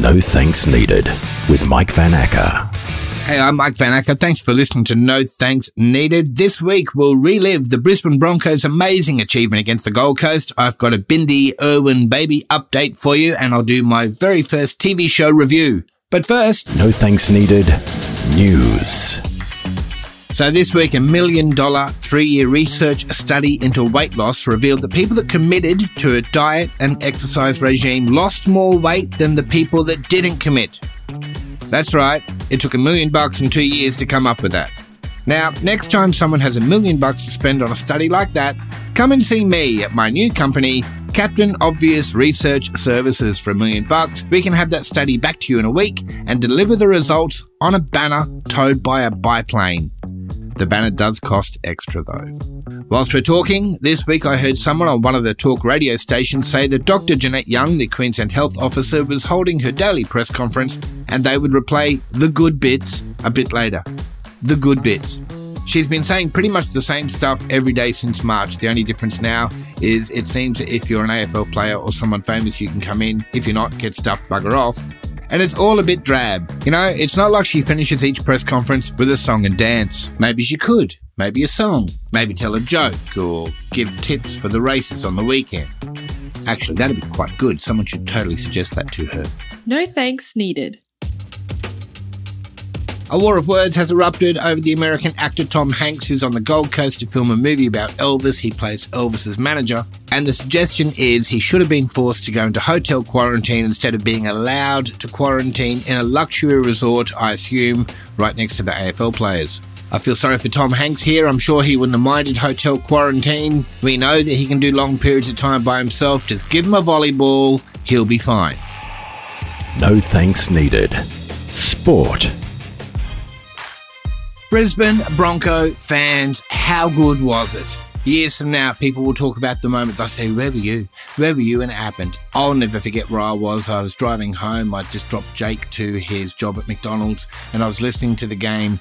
No Thanks Needed with Mike Van Acker. Hey, I'm Mike Van Acker. Thanks for listening to No Thanks Needed. This week we'll relive the Brisbane Broncos' amazing achievement against the Gold Coast. I've got a Bindi Irwin baby update for you and I'll do my very first TV show review. But first, No Thanks Needed News. So this week, a million dollar three year research study into weight loss revealed that people that committed to a diet and exercise regime lost more weight than the people that didn't commit. That's right, it took a million bucks and two years to come up with that. Now, next time someone has a million bucks to spend on a study like that, come and see me at my new company, Captain Obvious Research Services for a million bucks. We can have that study back to you in a week and deliver the results on a banner towed by a biplane. The banner does cost extra though. Whilst we're talking, this week I heard someone on one of the talk radio stations say that Dr. Jeanette Young, the Queensland Health Officer, was holding her daily press conference and they would replay the good bits a bit later. The good bits. She's been saying pretty much the same stuff every day since March. The only difference now is it seems that if you're an AFL player or someone famous, you can come in. If you're not, get stuffed, bugger off and it's all a bit drab. You know, it's not like she finishes each press conference with a song and dance. Maybe she could. Maybe a song. Maybe tell a joke or give tips for the races on the weekend. Actually, that'd be quite good. Someone should totally suggest that to her. No thanks needed. A war of words has erupted over the American actor Tom Hanks, who's on the Gold Coast to film a movie about Elvis. He plays Elvis's manager. And the suggestion is he should have been forced to go into hotel quarantine instead of being allowed to quarantine in a luxury resort, I assume, right next to the AFL players. I feel sorry for Tom Hanks here. I'm sure he wouldn't have minded hotel quarantine. We know that he can do long periods of time by himself. Just give him a volleyball, he'll be fine. No Thanks Needed. Sport. Brisbane Bronco fans, how good was it? Years from now, people will talk about the moment. I say, Where were you? Where were you when it happened? I'll never forget where I was. I was driving home. I just dropped Jake to his job at McDonald's and I was listening to the game.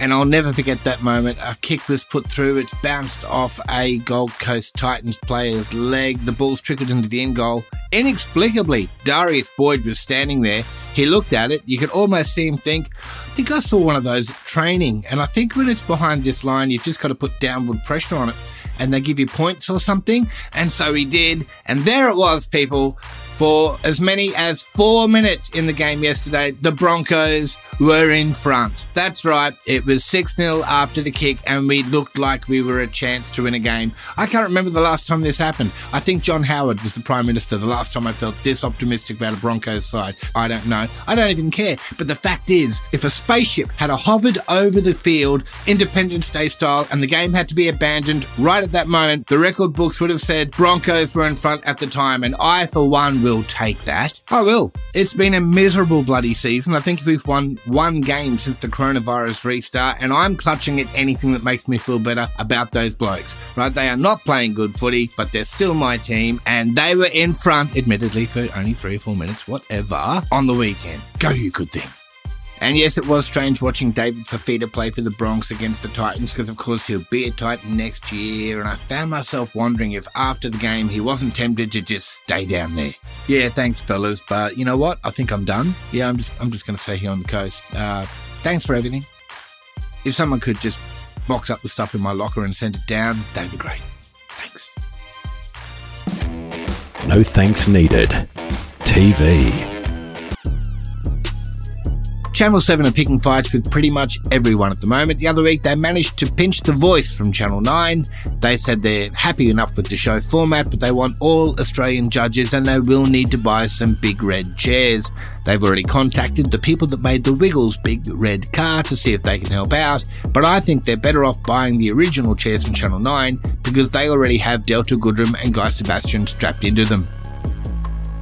And I'll never forget that moment. A kick was put through, it's bounced off a Gold Coast Titans player's leg. The ball's trickled into the end goal. Inexplicably, Darius Boyd was standing there. He looked at it. You could almost see him think, I think I saw one of those training. And I think when it's behind this line, you've just got to put downward pressure on it and they give you points or something. And so he did. And there it was, people. For as many as four minutes in the game yesterday, the Broncos were in front. That's right, it was 6 0 after the kick, and we looked like we were a chance to win a game. I can't remember the last time this happened. I think John Howard was the Prime Minister the last time I felt this optimistic about a Broncos side. I don't know. I don't even care. But the fact is, if a spaceship had hovered over the field, Independence Day style, and the game had to be abandoned right at that moment, the record books would have said Broncos were in front at the time, and I, for one, will take that. I will. It's been a miserable bloody season. I think we've won one game since the coronavirus restart, and I'm clutching at anything that makes me feel better about those blokes. Right? They are not playing good footy, but they're still my team, and they were in front, admittedly, for only three or four minutes, whatever, on the weekend. Go, you good thing. And yes, it was strange watching David Fifita play for the Bronx against the Titans because, of course, he'll be a Titan next year. And I found myself wondering if after the game he wasn't tempted to just stay down there. Yeah, thanks, fellas. But you know what? I think I'm done. Yeah, I'm just I'm just going to stay here on the coast. Uh, thanks for everything. If someone could just box up the stuff in my locker and send it down, that'd be great. Thanks. No Thanks Needed. TV. Channel 7 are picking fights with pretty much everyone at the moment. The other week, they managed to pinch the voice from Channel 9. They said they're happy enough with the show format, but they want all Australian judges and they will need to buy some big red chairs. They've already contacted the people that made the Wiggles big red car to see if they can help out, but I think they're better off buying the original chairs from Channel 9 because they already have Delta Goodrem and Guy Sebastian strapped into them.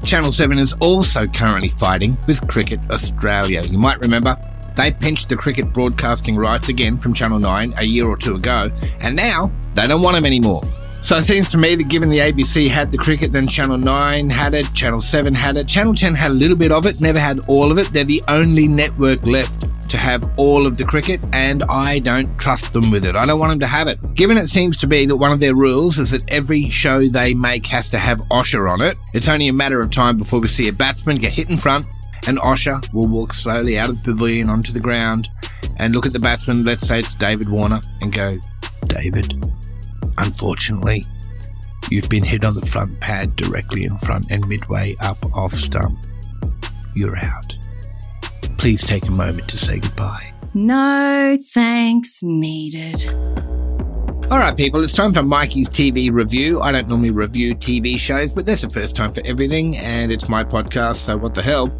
Channel 7 is also currently fighting with Cricket Australia. You might remember they pinched the cricket broadcasting rights again from Channel 9 a year or two ago, and now they don't want them anymore. So it seems to me that given the ABC had the cricket, then Channel 9 had it, Channel 7 had it, Channel 10 had a little bit of it, never had all of it. They're the only network left to have all of the cricket, and I don't trust them with it. I don't want them to have it. Given it seems to be that one of their rules is that every show they make has to have Osher on it, it's only a matter of time before we see a batsman get hit in front and Osher will walk slowly out of the pavilion onto the ground and look at the batsman, let's say it's David Warner, and go, David, unfortunately, you've been hit on the front pad directly in front and midway up off stump. You're out. Please take a moment to say goodbye. No thanks needed. All right, people, it's time for Mikey's TV review. I don't normally review TV shows, but that's the first time for everything, and it's my podcast, so what the hell?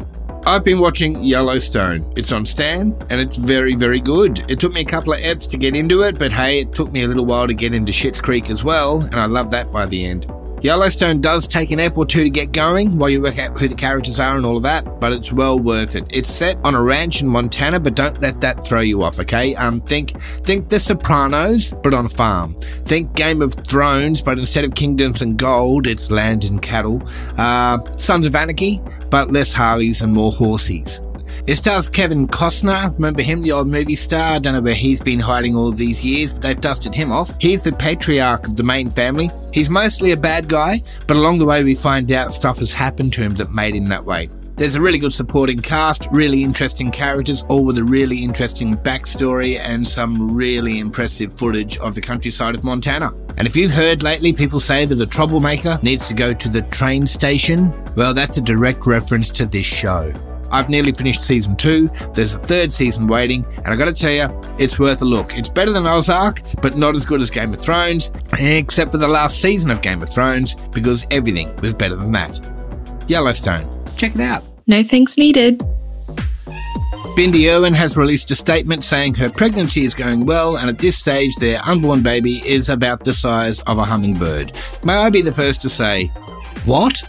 I've been watching Yellowstone. It's on Stan, and it's very, very good. It took me a couple of eps to get into it, but hey, it took me a little while to get into Schitt's Creek as well, and I love that by the end. Yellowstone does take an ep or two to get going while you work out who the characters are and all of that, but it's well worth it. It's set on a ranch in Montana, but don't let that throw you off, okay? Um, think, think The Sopranos, but on a farm. Think Game of Thrones, but instead of kingdoms and gold, it's land and cattle. Uh, Sons of Anarchy, but less Harleys and more horsies. It stars Kevin Costner. Remember him, the old movie star? I don't know where he's been hiding all these years, they've dusted him off. He's the patriarch of the main family. He's mostly a bad guy, but along the way we find out stuff has happened to him that made him that way. There's a really good supporting cast, really interesting characters, all with a really interesting backstory and some really impressive footage of the countryside of Montana. And if you've heard lately people say that a troublemaker needs to go to the train station, well, that's a direct reference to this show. I've nearly finished season two. There's a third season waiting, and I gotta tell you, it's worth a look. It's better than Ozark, but not as good as Game of Thrones, except for the last season of Game of Thrones, because everything was better than that. Yellowstone. Check it out. No thanks needed. Bindi Irwin has released a statement saying her pregnancy is going well, and at this stage, their unborn baby is about the size of a hummingbird. May I be the first to say, What?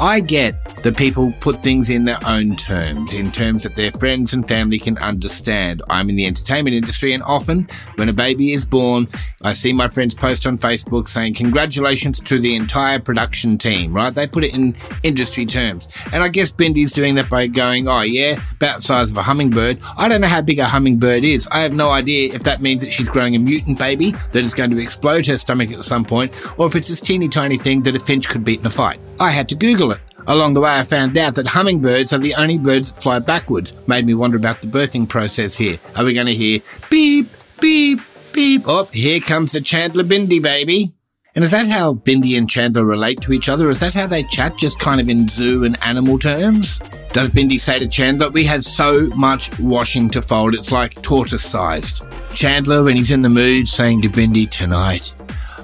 I get that people put things in their own terms, in terms that their friends and family can understand. I'm in the entertainment industry, and often when a baby is born, I see my friends post on Facebook saying, Congratulations to the entire production team, right? They put it in industry terms. And I guess Bindi's doing that by going, Oh, yeah, about the size of a hummingbird. I don't know how big a hummingbird is. I have no idea if that means that she's growing a mutant baby that is going to explode her stomach at some point, or if it's this teeny tiny thing that a finch could beat in a fight. I had to Google it. Along the way, I found out that hummingbirds are the only birds that fly backwards. Made me wonder about the birthing process here. Are we going to hear beep, beep, beep? Oh, here comes the Chandler Bindi baby. And is that how Bindi and Chandler relate to each other? Is that how they chat, just kind of in zoo and animal terms? Does Bindi say to Chandler, We have so much washing to fold, it's like tortoise sized? Chandler, when he's in the mood, saying to Bindi, Tonight,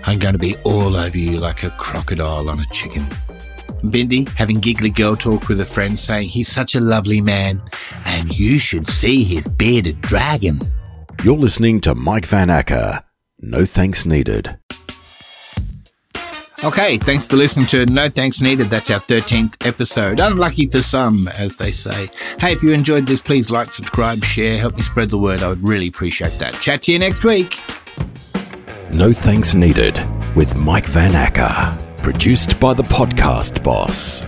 I'm going to be all over you like a crocodile on a chicken. Bindi having giggly girl talk with a friend saying he's such a lovely man and you should see his bearded dragon. You're listening to Mike Van Acker. No thanks needed. Okay, thanks for listening to No Thanks Needed. That's our 13th episode. Unlucky for some, as they say. Hey, if you enjoyed this, please like, subscribe, share, help me spread the word. I would really appreciate that. Chat to you next week. No thanks needed with Mike Van Acker. Produced by the podcast boss.